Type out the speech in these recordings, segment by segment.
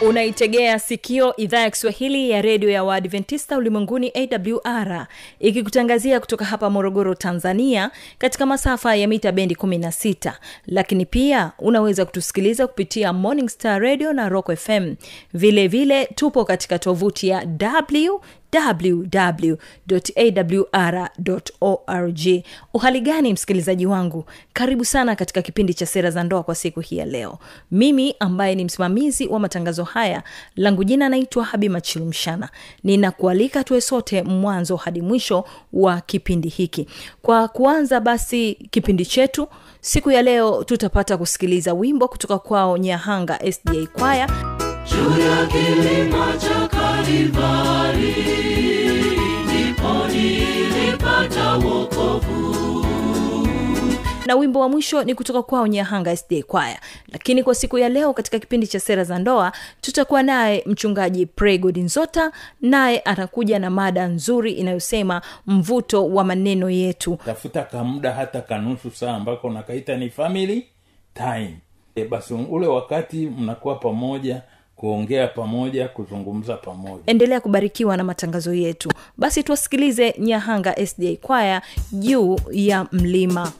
unaitegea sikio idhaa ya kiswahili ya redio ya waadventista ulimwenguni awr ikikutangazia kutoka hapa morogoro tanzania katika masafa ya mita bendi 16 lakini pia unaweza kutusikiliza kupitia morning star radio na rock fm vilevile vile tupo katika tovuti ya w www.awr.org uhali gani msikilizaji wangu? Karibu sana katika kipindi cha sera za ndoa kwa siku hii ya leo. Mimi ambaye ni msimamizi wa matangazo haya langu jina naitwa habi machilumshana ninakualika tuwe sote mwanzo hadi mwisho wa kipindi hiki. Kwa kuanza basi kipindi chetu siku ya leo tutapata kusikiliza wimbo kutoka kwao nyahanga sda kwaya juu ya kilima cha Kalvari ndipo nilipata wokovu. na wimbo wa mwisho ni kutoka kwao nyahanga sda kwaya lakini kwa siku ya leo katika kipindi cha sera za ndoa tutakuwa naye mchungaji pregod nzota naye atakuja na mada nzuri inayosema mvuto wa maneno yetu. Tafuta kamuda hata kanusu saa ambako nakaita ni family time. E, basi ule wakati mnakuwa pamoja kuongea pamoja kuzungumza pamoja. Endelea kubarikiwa na matangazo yetu. Basi tuwasikilize nyahanga sda kwaya juu ya mlima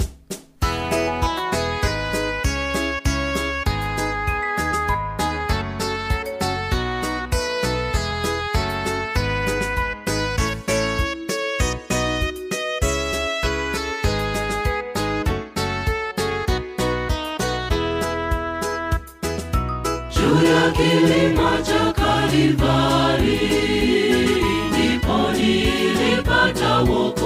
kilima cha Kalvari ndipo nilipata wokovu.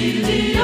Kwa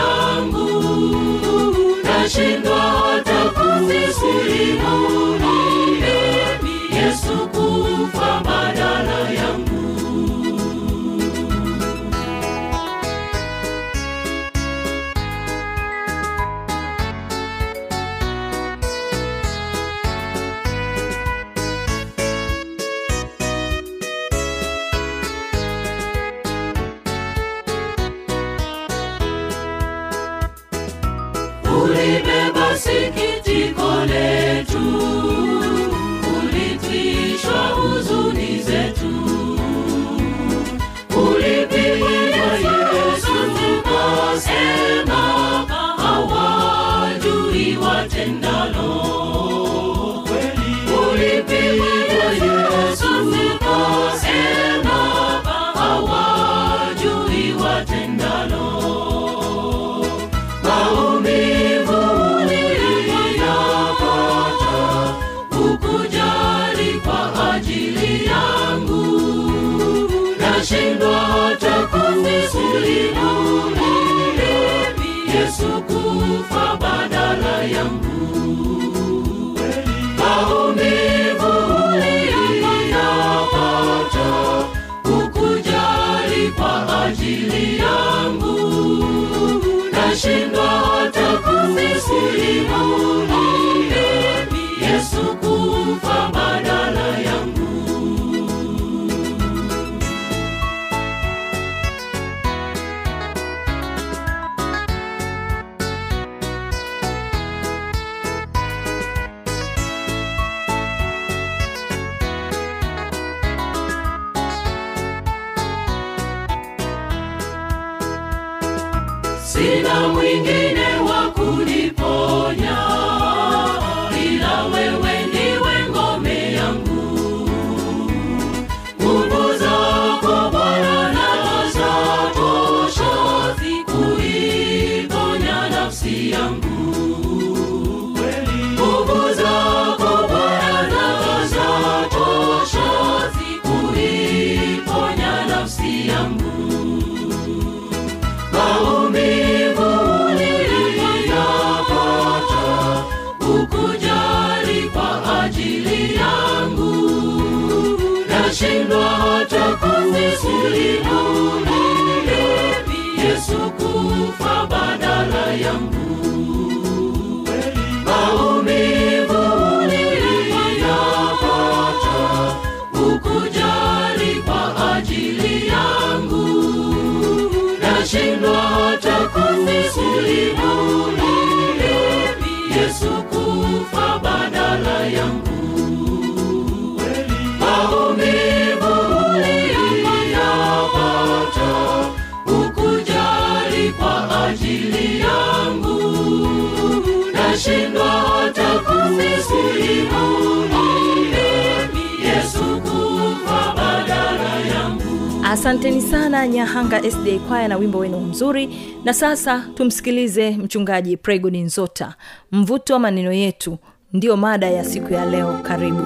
kufa badala yangu mwingine nashindwa hata kusimulia yesu kufa badala yangu. Nashindwa hata kusimulia yesu kufa badala yangu asanteni sana nyahanga sda kwaya na wimbo wenu mzuri. Na sasa tumsikilize mchungaji Pregoni nzota. Mvuto wa maneno yetu ndiyo mada ya siku ya leo. Karibu.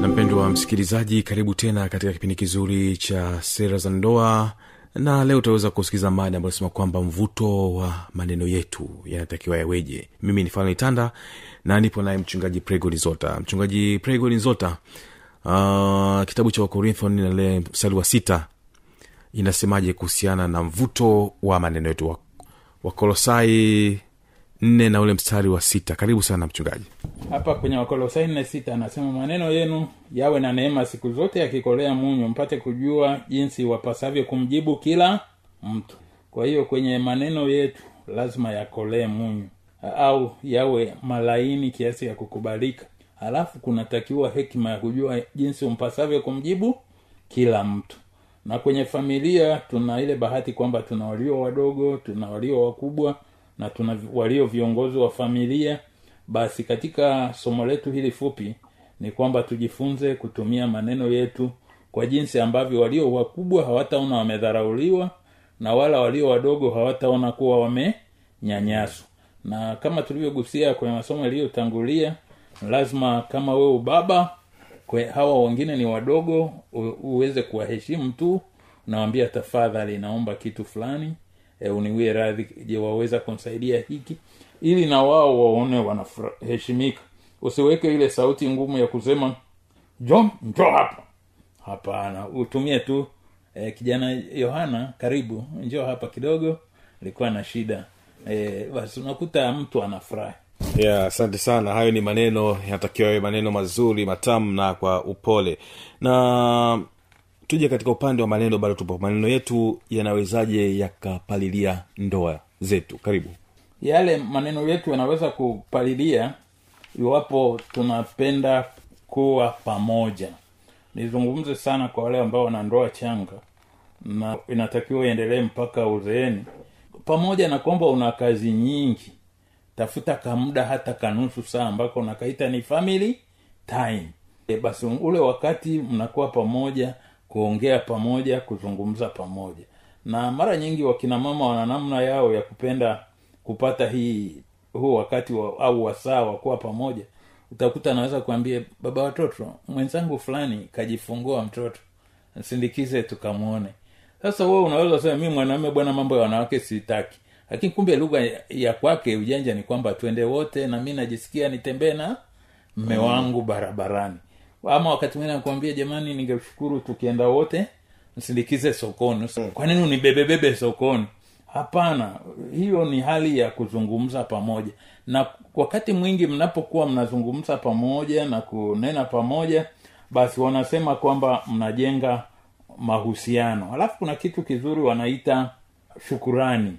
Na mpendo wa msikilizaji karibu tena katika kipindi kizuri cha sera za ndoa na leo utaweza kusikiza mada ambayo nasema kwamba mvuto wa maneno yetu yanatakiwa yaweje. Mimi ni fano itanda na nipo naye mchungaji prego nizota. Mchungaji prego nizota uh, kitabu cha wakorintho nale mstari wa sita inasemaje kuhusiana na mvuto wa maneno yetu? Wa- wakolosai nne na ule mstari wa sita. Karibu sana mchungaji. Hapa kwenye wakolosai nne sita anasema maneno yenu yawe na neema siku zote yakikolea munyu mpate kujua jinsi wapasavyo kumjibu kila mtu. Kwa hiyo kwenye maneno yetu lazima yakolee munyu au yawe malaini kiasi ya kukubalika. Halafu kunatakiwa hekima ya kujua jinsi umpasavyo kumjibu kila mtu. Na kwenye familia tuna ile bahati kwamba tuna walio wadogo tuna walio wakubwa na tuna walio viongozi wa familia basi katika somo letu hili fupi ni kwamba tujifunze kutumia maneno yetu kwa jinsi ambavyo walio wakubwa hawataona wamedharauliwa na wala walio wadogo hawataona kuwa wamenyanyaswa. Na kama tulivyogusia kwenye masomo yaliyotangulia lazima kama wewe ubaba kwe, hawa wengine ni wadogo uweze kuwaheshimu tu. Nawambia tafadhali naomba kitu fulani e, uniwie radhi je waweza kumsaidia hiki ili na wao waone wanaheshimika usiweke ile sauti ngumu ya kusema jo njo hapa. Hapana utumie tu e, kijana yohana karibu njo hapa kidogo likuwa na shida. E, unakuta mtu anafurahi. Yeah asante sana. Hayo ni maneno yanatakiwa yawe maneno mazuri matamu na kwa upole. Na tuje katika upande wa maneno bado tupo. Maneno yetu yanawezaje yakapalilia ndoa zetu? Karibu. Yale maneno yetu yanaweza kupalilia iwapo tunapenda kuwa pamoja. Nizungumze sana kwa wale ambao wana ndoa changa na inatakiwa iendelee mpaka uzeeni. Pamoja na kwamba una kazi nyingi tafuta kamuda hata kanusu saa ambako unakaita ni family time. E, basi ule wakati mnakuwa pamoja kuongea pamoja kuzungumza pamoja. Na mara nyingi wakina mama wana namna yao ya kupenda kupata hii huu wakati wa, au wasaa wa kuwa pamoja. Utakuta anaweza kuambia baba watoto mwenzangu fulani kajifungua mtoto sindikize tukamwone. Sasa wewe unaweza sema mi mwanaume bwana mambo ya wanawake sitaki. Lakini kumbe lugha ya- kwake ujanja ni kwamba twende wote na mi najisikia nitembee na mme wangu barabarani ama wakati mwingine nakwambia jamani ningeshukuru tukienda wote msindikize sokoni. Kwa nini unibebebebe sokoni? Hapana hiyo ni hali ya kuzungumza pamoja. Na wakati mwingi mnapokuwa mnazungumza pamoja na kunena pamoja basi wanasema kwamba mnajenga mahusiano. Alafu kuna kitu kizuri wanaita shukurani.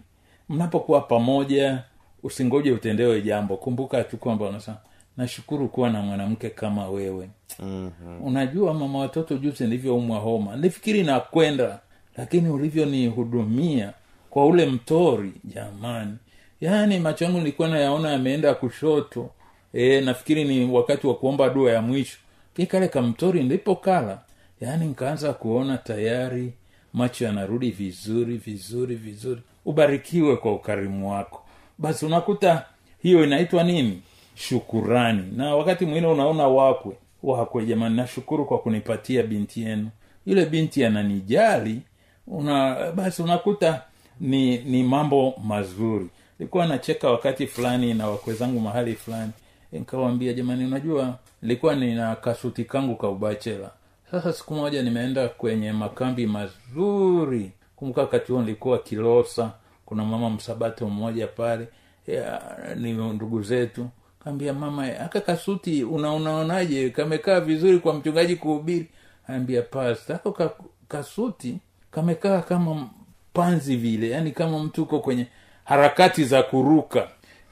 Mnapokuwa pamoja usingoje utendewe jambo. Kumbuka tu kwamba unasema nashukuru kuwa na mwanamke kama wewe. Mm-hmm. unajua mama watoto juzi nilivyoumwa homa nilifikiri nakwenda lakini ulivyonihudumia kwa ule mtori jamani. Yaani macho yangu nilikuwa nayaona yameenda kushoto. E, nafikiri ni wakati wa kuomba dua ya mwisho. Kikale kamtori nilipokala yaani nkaanza kuona tayari macho yanarudi vizuri vizuri vizuri. Ubarikiwe kwa ukarimu wako. Basi unakuta hiyo inaitwa nini shukurani. Na wakati mwingine unaona wakwe wakwe jamani nashukuru kwa kunipatia binti yenu. Yule binti ananijali una basi unakuta ni ni mambo mazuri. Nilikuwa nacheka wakati fulani na wakwe zangu mahali fulani. Nikawambia jamani unajua nilikuwa nina kasuti kangu ka ubachela. Sasa siku moja nimeenda kwenye makambi mazuri. Kumbuka wakati huo nilikuwa kilosa. Kuna mama msabato mmoja pale. Ya, ni ndugu zetu kaambia mama aka kasuti unaonaonaje kamekaa vizuri kwa mchungaji kuhubiri. Aambia pasta ako ka, kasuti kamekaa kama panzi vile yani kama mtu uko kwenye harakati za kuruka.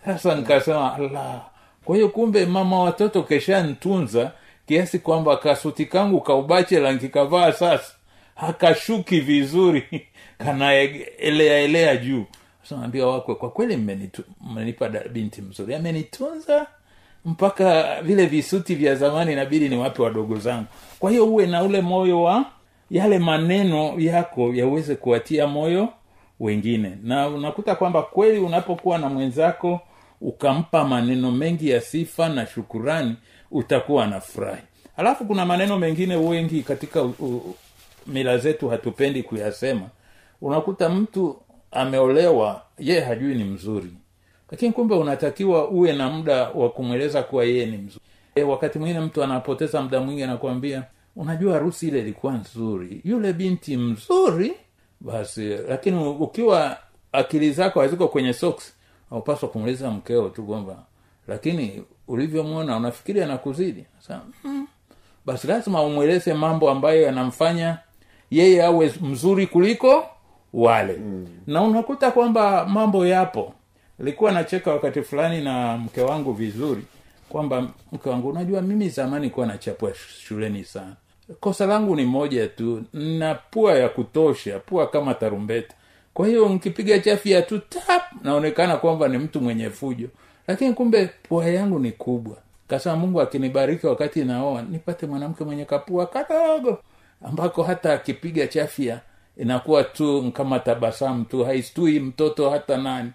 Sasa nikasema la. Kwa hiyo kumbe mama watoto keshantunza kiasi kwamba kasuti kangu kaubachela nkikavaa sasa. Hakashuki vizuri kanaeleaelea juu naambia wakwe kwa kweli mmenipa binti mzuri. Amenitunza mpaka vile visuti vya zamani inabidi ni wape wadogo zangu. Kwa hiyo uwe na ule moyo wa yale maneno yako yaweze kuwatia moyo wengine. Na unakuta kwamba kweli unapokuwa na mwenzako ukampa maneno mengi ya sifa na shukurani utakuwa na furahi alafu kuna maneno mengine wengi katika u, u, mila zetu hatupendi kuyasema. Unakuta mtu ameolewa ye hajui ni mzuri. Lakini kumbe unatakiwa uwe na muda wa kumweleza kuwa yeye ni mzuri. E, wakati mwingine mtu anapoteza muda mwingi anakuambia unajua harusi ile ilikuwa nzuri. Yule binti mzuri basi lakini ukiwa akili zako haziko kwenye socks aupaswa kumuliza mkeo tu kwamba lakini ulivyomwona unafikiri anakuzidi? Mm, basi lazima umweleze mambo ambayo yanamfanya yeye awe mzuri kuliko wale. Mm. na unakuta kwamba mambo yapo. Nilikuwa nacheka wakati fulani na mke wangu vizuri kwamba mke wangu unajua mimi zamani kuwa nachapwa shuleni sana. Kosa langu ni moja tu na pua ya kutosha pua kama tarumbeta. Kwa hiyo nkipiga chafya tu tap naonekana kwamba ni mtu mwenye fujo. Lakini kumbe pua yangu ni kubwa. Kasema mungu akinibariki wakati naoa nipate mwanamke mwenye kapua kadogo ambako hata akipiga chafya inakuwa tu kama tabasamu tu haistui mtoto hata nani.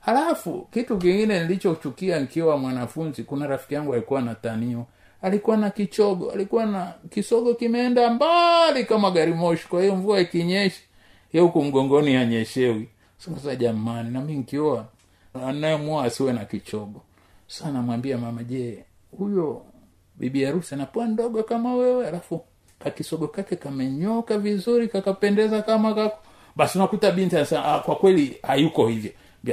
Halafu kitu kingine nilichochukia nkiwa mwanafunzi kuna rafiki yangu alikuwa na tanio. Alikuwa na kichogo alikuwa na kisogo kimeenda mbali kama gari moshi kwa hiyo mvua ikinyesha ye huku mgongoni anyeshewi. Sasa jamani nami nkioa anayemua asiwe na kichogo. Sa namwambia mama je huyo bibi harusi anapoa ndogo kama wewe alafu kakisogo kake kamenyoka vizuri kakapendeza kama kako. Basi unakuta binti anasema ah, kwa kweli hayuko hivyo.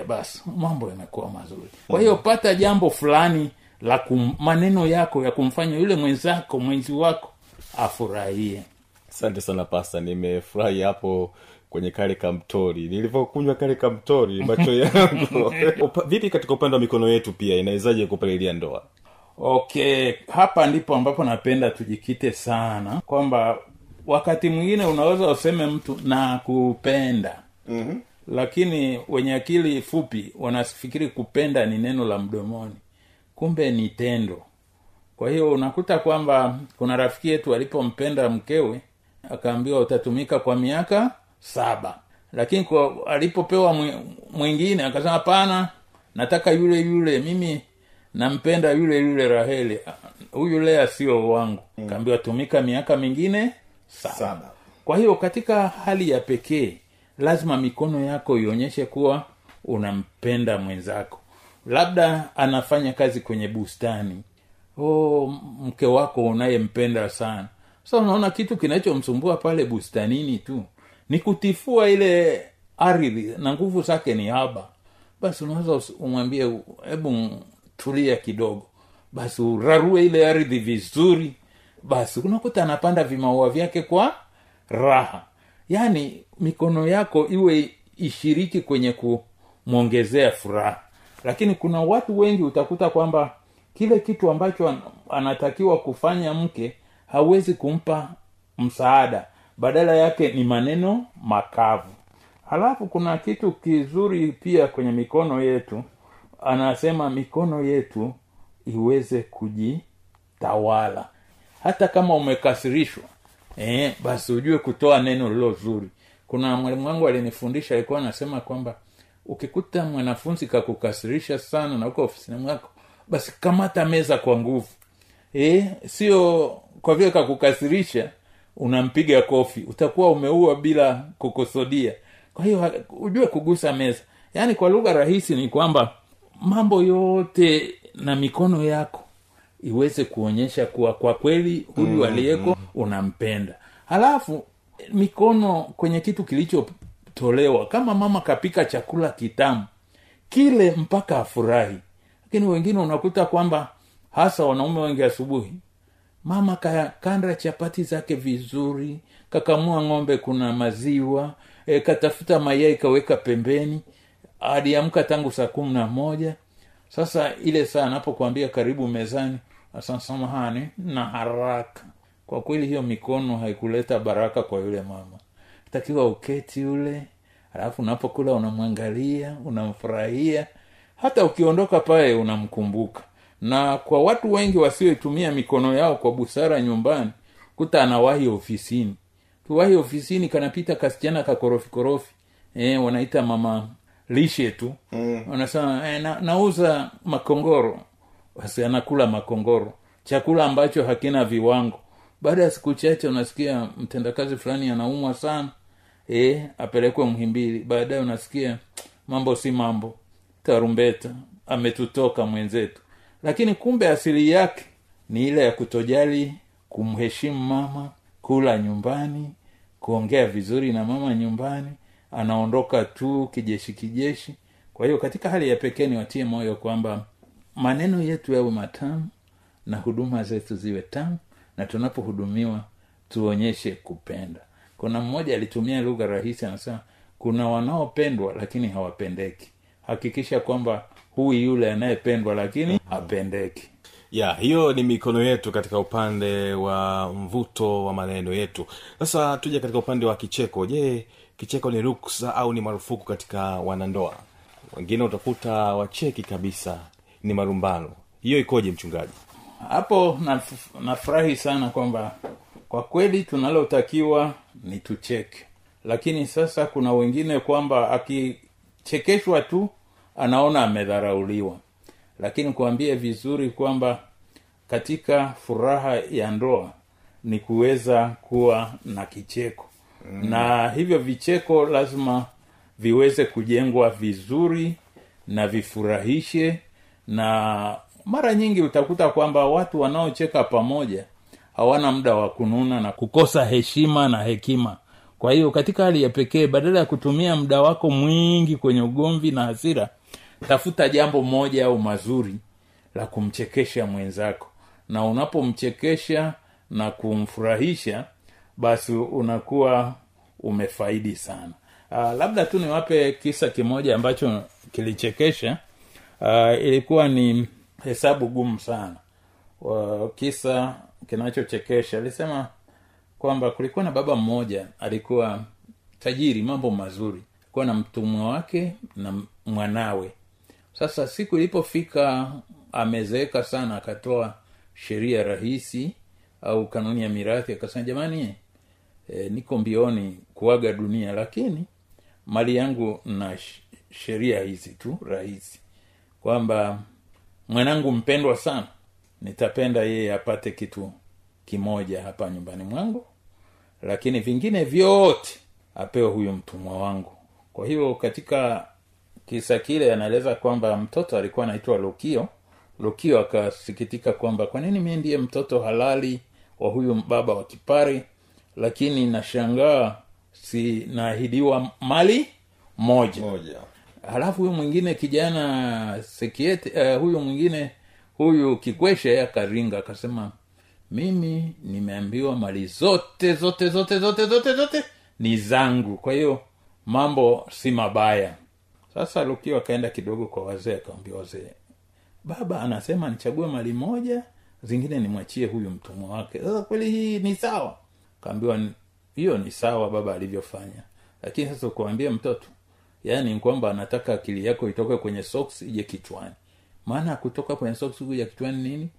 Basi mambo yamekuwa mazuri. Kwa hiyo pata jambo fulani la kum, maneno yako ya kumfanya yule mwenzako mwenzi wako afurahie. Asante sana pasta. Nimefurahi hapo kwenye kale kamtori. Nilivyokunywa kale kamtori macho yangu. Vipi katika upande wa mikono yetu pia inawezaje kupalilia ndoa okay hapa ndipo ambapo napenda tujikite sana kwamba wakati mwingine unaweza useme mtu na kupenda mm-hmm. lakini wenye akili fupi wanafikiri kupenda ni neno la mdomoni. Kumbe ni tendo. Kwa hiyo unakuta kwamba kuna rafiki yetu alipompenda mkewe akaambiwa utatumika kwa miaka saba. Lakini kwa alipopewa mwingine akasema hapana nataka yule yule mimi nampenda yule yule raheli. Ah, huyu lea sio wangu. Mm. kaambiwa tumika miaka mingine saba. Saba. kwa hiyo katika hali ya pekee lazima mikono yako ionyeshe kuwa unampenda mwenzako. Labda anafanya kazi kwenye bustani. Oh, mke wako unayempenda sana. Sasa unaona kitu kinachomsumbua pale bustanini tu. Ni kutifua ile ardhi na nguvu zake ni haba. Basi unaweza umwambie hebu tulia kidogo. Basi urarue ile ardhi vizuri. Basi unakuta anapanda vimaua vyake kwa raha. Yaani mikono yako iwe ishiriki kwenye kumwongezea furaha. Lakini kuna watu wengi utakuta kwamba kile kitu ambacho anatakiwa kufanya mke hawezi kumpa msaada. Badala yake ni maneno makavu. Halafu kuna kitu kizuri pia kwenye mikono yetu anasema mikono yetu iweze kujitawala. Hata kama umekasirishwa eh, basi ujue kutoa neno lilo zuri. Kuna mwalimu wangu alinifundisha alikuwa anasema kwamba ukikuta mwanafunzi kakukasirisha sana na uko ofisini mwako basi kamata meza kwa nguvu. Eh, sio kwa vile kakukasirisha unampiga kofi. Utakuwa umeua bila kukusudia. Kwa hiyo ujue kugusa meza. Yaani kwa lugha rahisi ni kwamba mambo yote na mikono yako iweze kuonyesha kuwa kwa kweli huyu mm, aliyeko unampenda. Halafu mikono kwenye kitu kilichotolewa kama mama kapika chakula kitamu kile mpaka afurahi. Lakini wengine unakuta kwamba hasa wanaume wengi asubuhi mama kakanda chapati zake vizuri kakamua ng'ombe kuna maziwa e, katafuta mayai kaweka pembeni aliamka tangu saa kumi na moja. Sasa ile saa anapokuambia karibu mezani asasamahani na haraka. Kwa kweli hiyo mikono haikuleta baraka kwa yule mama. Takiwa uketi yule alafu unapokula unamwangalia unamfurahia. Hata ukiondoka pale unamkumbuka. Na kwa watu wengi wasioitumia mikono yao kwa busara nyumbani kuta anawahi ofisini. Kiwahi ofisini kanapita kasichana kakorofikorofi e, wanaita mama lishe tu. Mm. wanasema eh, na, nauza makongoro. Basi anakula makongoro. Chakula ambacho hakina viwango. Baada ya siku chache unasikia mtendakazi fulani anaumwa sana. E, apelekwe mhimbili baadaye unasikia mambo si mambo. Tarumbeta. Ametutoka mwenzetu. Lakini kumbe asili yake ni ile ya kutojali kumheshimu mama kula nyumbani kuongea vizuri na mama nyumbani anaondoka tu kijeshi kijeshi. Kwa hiyo katika hali ya pekee niwatie moyo kwamba maneno yetu yawe matamu na huduma zetu ziwe tamu na tunapohudumiwa tuonyeshe kupenda. Kuna mmoja alitumia lugha rahisi anasema kuna wanaopendwa lakini hawapendeki. Hakikisha kwamba huyu yule anayependwa lakini hapendeki. Ya hiyo ni mikono yetu katika upande wa mvuto wa maneno yetu. Sasa tuja katika upande wa kicheko. Je kicheko ni ruksa au ni marufuku katika wanandoa? Wengine utakuta wacheki kabisa ni marumbano. Hiyo ikoje mchungaji? Hapo naf- nafurahi sana kwamba kwa kweli tunalotakiwa ni tucheke. Lakini sasa kuna wengine kwamba akichekeshwa tu anaona amedharauliwa. Lakini kuambia vizuri kwamba katika furaha ya ndoa ni kuweza kuwa na kicheko mm. na hivyo vicheko lazima viweze kujengwa vizuri na vifurahishe na mara nyingi utakuta kwamba watu wanaocheka pamoja hawana muda wa kununa na kukosa heshima na hekima kwa hiyo katika hali ya pekee badala ya kutumia muda wako mwingi kwenye ugomvi na hasira tafuta jambo moja au mazuri la kumchekesha mwenzako na unapomchekesha na kumfurahisha basi unakuwa umefaidi sana. Uh, labda tu niwape kisa kimoja ambacho kilichekesha. Uh, ilikuwa ni hesabu gumu sana. Uh, kisa kinachochekesha. Alisema kwamba kulikuwa na baba mmoja alikuwa tajiri mambo mazuri. Alikuwa na mtumwa wake na mwanawe. Sasa siku ilipofika amezeeka sana akatoa sheria rahisi au kanuni ya mirathi akasema jamani e, niko mbioni kuaga dunia lakini mali yangu na sheria hizi tu rahisi. Kwamba mwanangu mpendwa sana nitapenda yeye apate kitu kimoja hapa nyumbani mwangu lakini vingine vyote apewe huyu mtumwa wangu. Kwa hiyo katika kisa kile anaeleza kwamba mtoto alikuwa anaitwa lukio. Lukio akasikitika kwamba kwa nini mie ndiye mtoto halali wa huyu baba wa kipare lakini nashangaa si naahidiwa mali moja. Moja. Halafu huyu mwingine kijana sekiete uh, huyu mwingine huyu kikweshe akaringa akasema mimi nimeambiwa mali zote zote zote zote zote zote ni zangu kwa hiyo mambo si mabaya. Sasa lukio akaenda kidogo kwa wazee akawambia wazee baba anasema nichague mali moja zingine nimwachie huyu mtumwa wake. Sasa kweli hii ni sawa? Kaambiwa "Ni- hiyo ni sawa baba alivyofanya. Lakini sasa ukuambie mtoto yaani kwamba anataka akili yako itoke kwenye soks ije kichwani. Maana kutoka kwenye soks kuja kichwani nini?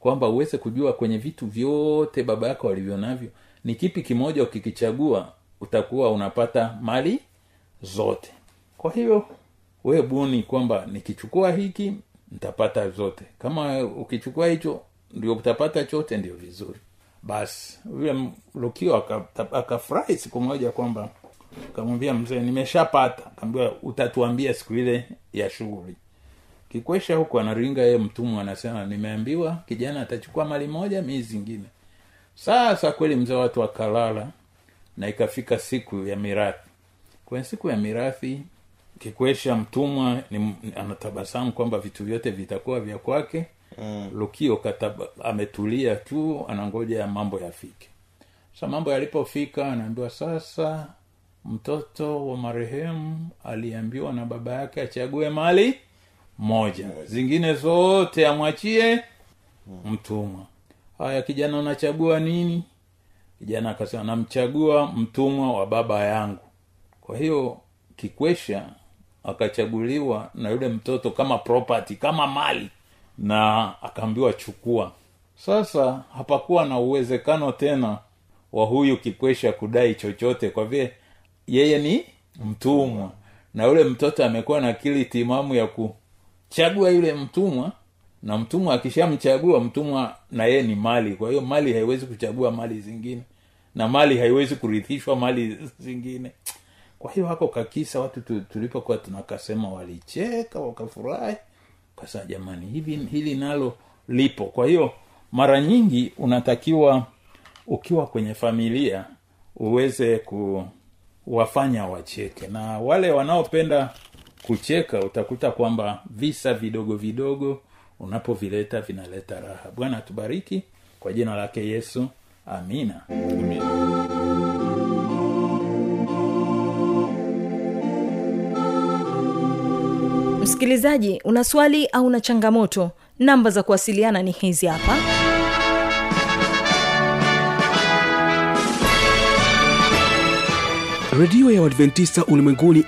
Kwamba uweze kujua kwenye vitu vyote baba yako walivyo navyo ni kipi kimoja ukikichagua utakuwa unapata mali zote. Kwa hiyo we buni kwamba nikichukua hiki nitapata zote. Kama ukichukua hicho ndio utapata chote ndio vizuri. Basi yule lukio aka- akafurahi siku moja kwamba kamwambia mzee nimeshapata. Kaambia utatuambia siku ile ya shughuli. Kikwesha huku anaringa yeye mtumwa anasema nimeambiwa kijana atachukua mali moja mii zingine. Sasa kweli mzee watu wakalala na ikafika siku ya mirathi. Kwenye siku ya mirathi kikwesha mtumwa ni, anatabasamu kwamba vitu vyote vitakuwa vya kwake mm. lukio kataba, ametulia tu anangoja mambo yafike. Sa mambo yalipofika anaambiwa sasa mtoto wa marehemu aliambiwa na baba yake achague mali moja. Zingine zote amwachie mtumwa. Haya kijana unachagua nini? Kijana akasema namchagua mtumwa wa baba yangu. Kwa hiyo kikwesha akachaguliwa na yule mtoto kama property kama mali na akaambiwa chukua. Sasa hapakuwa na uwezekano tena wa huyu kikwesha kudai chochote kwa vile yeye ni mtumwa. Na yule mtoto amekuwa na akili timamu ya kuchagua yule mtumwa na mtumwa akishamchagua mtumwa na yeye ni mali. Kwa hiyo mali haiwezi kuchagua mali zingine na mali haiwezi kurithishwa mali zingine. Kwa hiyo hako kakisa watu tulipokuwa tunakasema walicheka wakafurahi kasa jamani hivi hili nalo lipo. Kwa hiyo mara nyingi unatakiwa ukiwa kwenye familia uweze kuwafanya wacheke. Na wale wanaopenda kucheka utakuta kwamba visa vidogo vidogo unapovileta vinaleta raha. Bwana atubariki kwa jina lake yesu amina msikilizaji una swali au na changamoto? Namba za kuwasiliana ni hizi hapa. Redio ya uadventista ulimwenguni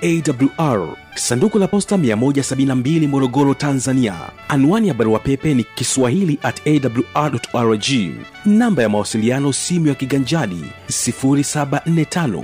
awr sanduku la posta 172 morogoro tanzania. Anwani ya barua pepe ni kiswahili at awrrg namba ya mawasiliano simu ya kiganjadi 745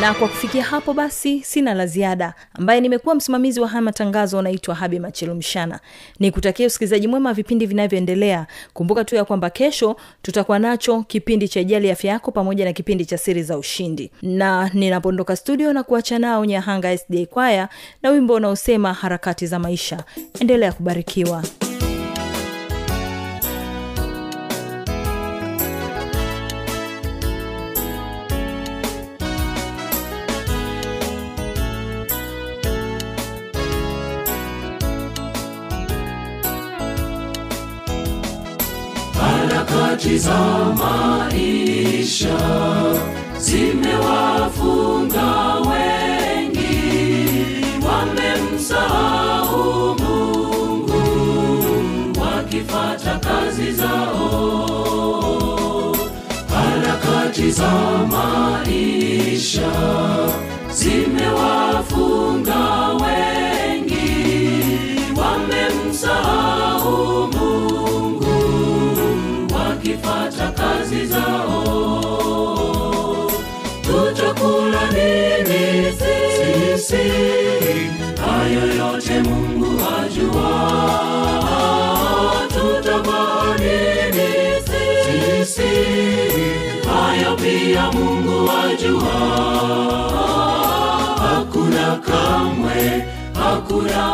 na kwa kufikia hapo basi sina la ziada. Ambaye nimekuwa msimamizi wa haya matangazo anaitwa habi machilumshana ni kutakia usikilizaji mwema vipindi vinavyoendelea. Kumbuka tu ya kwamba kesho tutakuwa nacho kipindi cha ijali afya yako pamoja na kipindi cha siri za ushindi. Na ninapoondoka studio na kuacha nao nyahanga sda kwaya na wimbo unaosema harakati za maisha. Endelea kubarikiwa harakati za maisha zimewafunga wengi wamemsahau mungu wakifata kazi zao harakati za maisha zimewafunga siri, hayo yote Mungu ajua. Tutavaa nini sisi? Hayo pia Mungu ajua. Hakuna kamwe, hakuna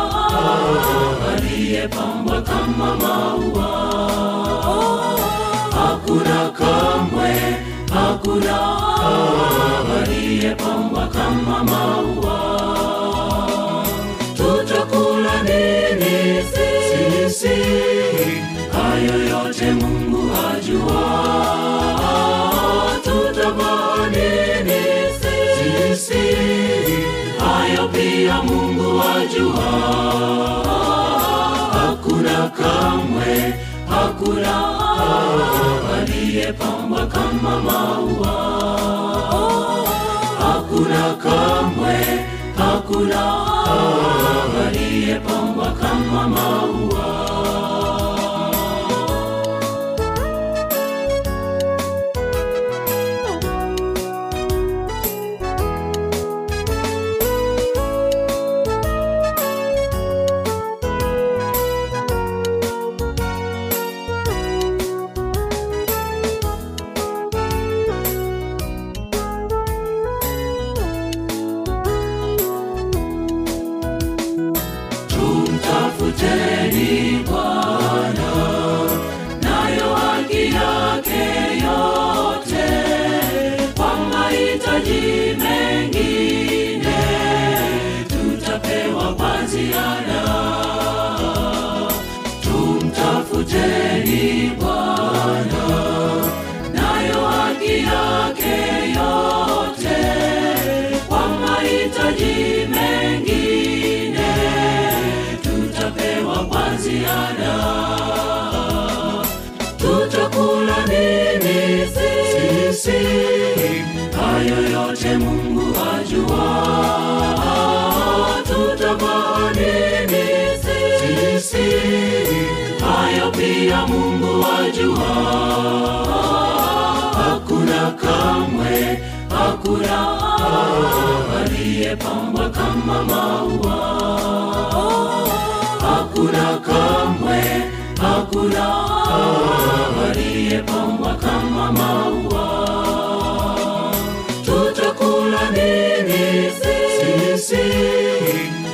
aliyepambwa kama maua. Hakuna kamwe, hakuna aliyepambwa kama maua. Sisi hayo yote mungu ajua tutavaa nini sisi. Hayo pia mungu ajua hakuna kamwe hakuna aliyepamba kama maua. Hakuna kamwe hakuna aliyepambwa kama maua sisi hayo yote mungu ajua. Nini sisi. Hayo pia mungu ajua. Hakuna kamwe hakuna aliyepambwa kama maua. Hakuna kamwe hakuna aliyepambwa kama maua sisi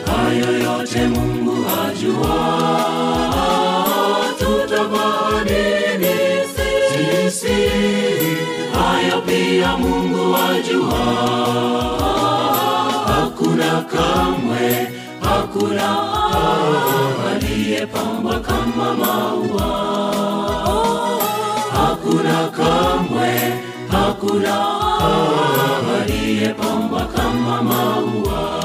hayo yote mungu ajua tutavaa nini sisi hayo pia mungu ajua hakuna kamwe hakuna aliyepamba kama maua hakuna kamwe hakuna aliyepambwa kama maua.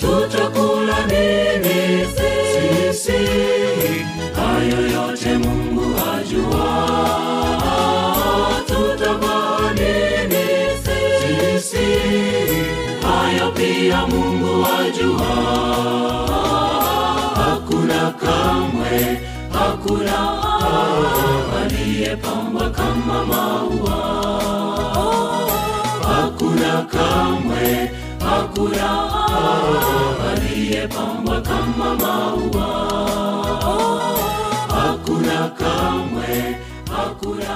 Tutakula nini sisi. Hayo yote mungu ajua tutavaa nini sisi. Hayo pia mungu ajua hakuna kamwe hakuna aliyepambwa kama maua. Hakuna kamwe hakuna. Aliyepambwa kama maua. Hakuna kamwe hakuna